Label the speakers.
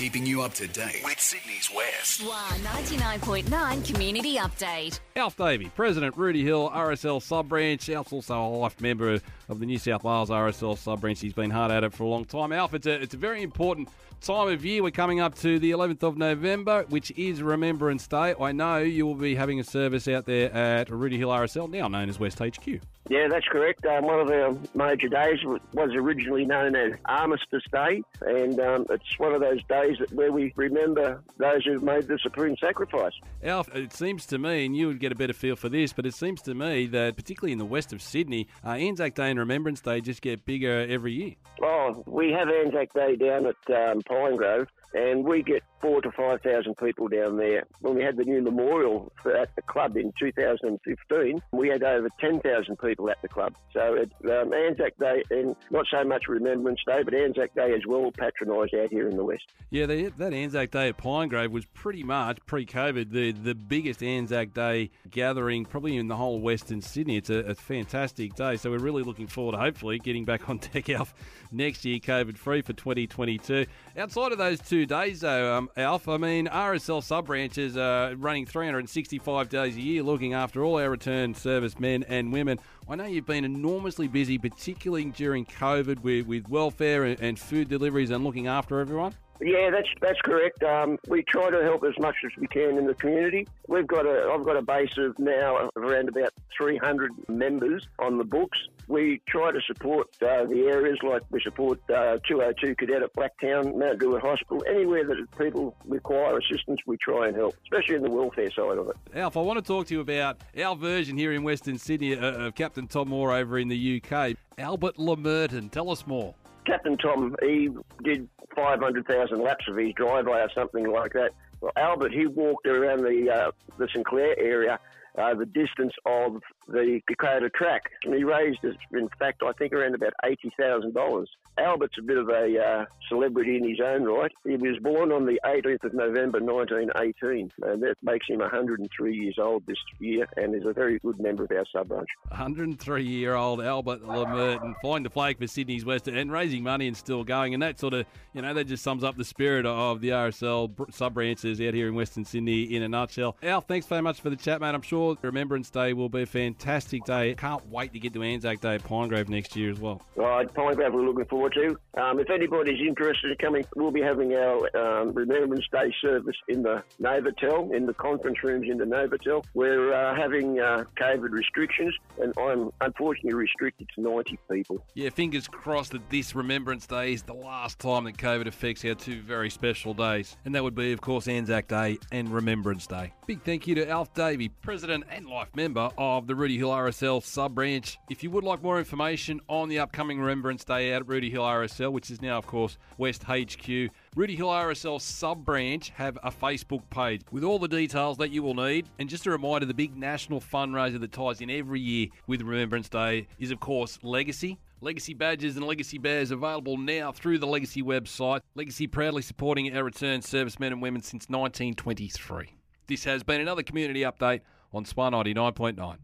Speaker 1: keeping you up to date with Sydney's West.
Speaker 2: One 99.9 Community Update.
Speaker 3: Alf Davey, President Rooty Hill RSL Sub Branch. Alf's also a life member of the New South Wales RSL Sub Branch. He's been hard at it for a long time. Alf, it's a, it's a very important time of year. We're coming up to the 11th of November, which is Remembrance Day. I know you will be having a service out there at Rooty Hill RSL, now known as West HQ.
Speaker 4: Yeah, that's correct. Um, one of our major days was originally known as Armistice Day, and um, it's one of those days that where we remember those who've made the supreme sacrifice.
Speaker 3: Alf, it seems to me, and you would get a better feel for this, but it seems to me that particularly in the west of Sydney, uh, Anzac Day and Remembrance Day just get bigger every year.
Speaker 4: Oh, we have Anzac Day down at um, Pinegrove, and we get four to five thousand people down there. When we had the new memorial at the club in 2015, we had over 10,000 people at the club. So it, um, Anzac Day, and not so much Remembrance Day, but Anzac Day as well, patronised out here in the west.
Speaker 3: Yeah, that Anzac Day at Pinegrove was pretty much pre-COVID the the biggest Anzac Day gathering probably in the whole Western Sydney. It's a, a fantastic day, so we're really looking forward to hopefully getting back on deck Alf next year, COVID free for 2022. Outside of those two days, though, um, Alf, I mean RSL sub branches are uh, running 365 days a year, looking after all our returned service men and women. I know you've been enormously busy, particularly during COVID, with, with welfare and, and food deliveries and looking after everyone.
Speaker 4: Yeah, that's that's correct. Um, we try to help as much as we can in the community. We've got a I've got a base of now around about 300 members on the books. We try to support uh, the areas like we support uh, 202 Cadet at Blacktown, Mount Druitt Hospital, anywhere that people require assistance, we try and help, especially in the welfare side of it.
Speaker 3: Alf, I want to talk to you about our version here in Western Sydney uh, of Captain Tom Moore over in the UK. Albert Lemerton, tell us more.
Speaker 4: Captain Tom, he did 500,000 laps of his driveway or something like that. Well, Albert, he walked around the uh, the St Clair area uh, the distance of the Kokoda track. And he raised, in fact, I think around about $80,000. Albert's a bit of a uh, celebrity in his own right. He was born on the 18th of November 1918, and that makes him 103 years old this year, and is a very good member of our sub branch.
Speaker 3: 103 year old Albert Lemerton flying the flag for Sydney's West and raising money and still going, and that sort of, you know, that just sums up the spirit of the RSL sub branches out here in Western Sydney in a nutshell. Al, thanks very much for the chat, mate. I'm sure Remembrance Day will be a fantastic day. Can't wait to get to Anzac Day at Pinegrove next year as well.
Speaker 4: Right, Pinegrove we're looking forward to. Um, if anybody's interested in coming, we'll be having our um, Remembrance Day service in the Novotel, in the conference rooms in the Novotel. We're uh, having uh, COVID restrictions, and I'm unfortunately restricted to 90 people.
Speaker 3: Yeah, fingers crossed that this Remembrance Day is the last time that COVID affects our two very special days. And that would be, of course, Anzac Day and Remembrance Day. Big thank you to Alf Davey, President and life member of the Rooty Hill RSL sub branch. If you would like more information on the upcoming Remembrance Day out at Rooty Hill RSL, which is now, of course, West HQ, Rooty Hill RSL sub branch have a Facebook page with all the details that you will need. And just a reminder the big national fundraiser that ties in every year with Remembrance Day is, of course, Legacy. Legacy badges and Legacy Bears available now through the Legacy website. Legacy proudly supporting our returned servicemen and women since 1923. This has been another community update on Spy 99.9.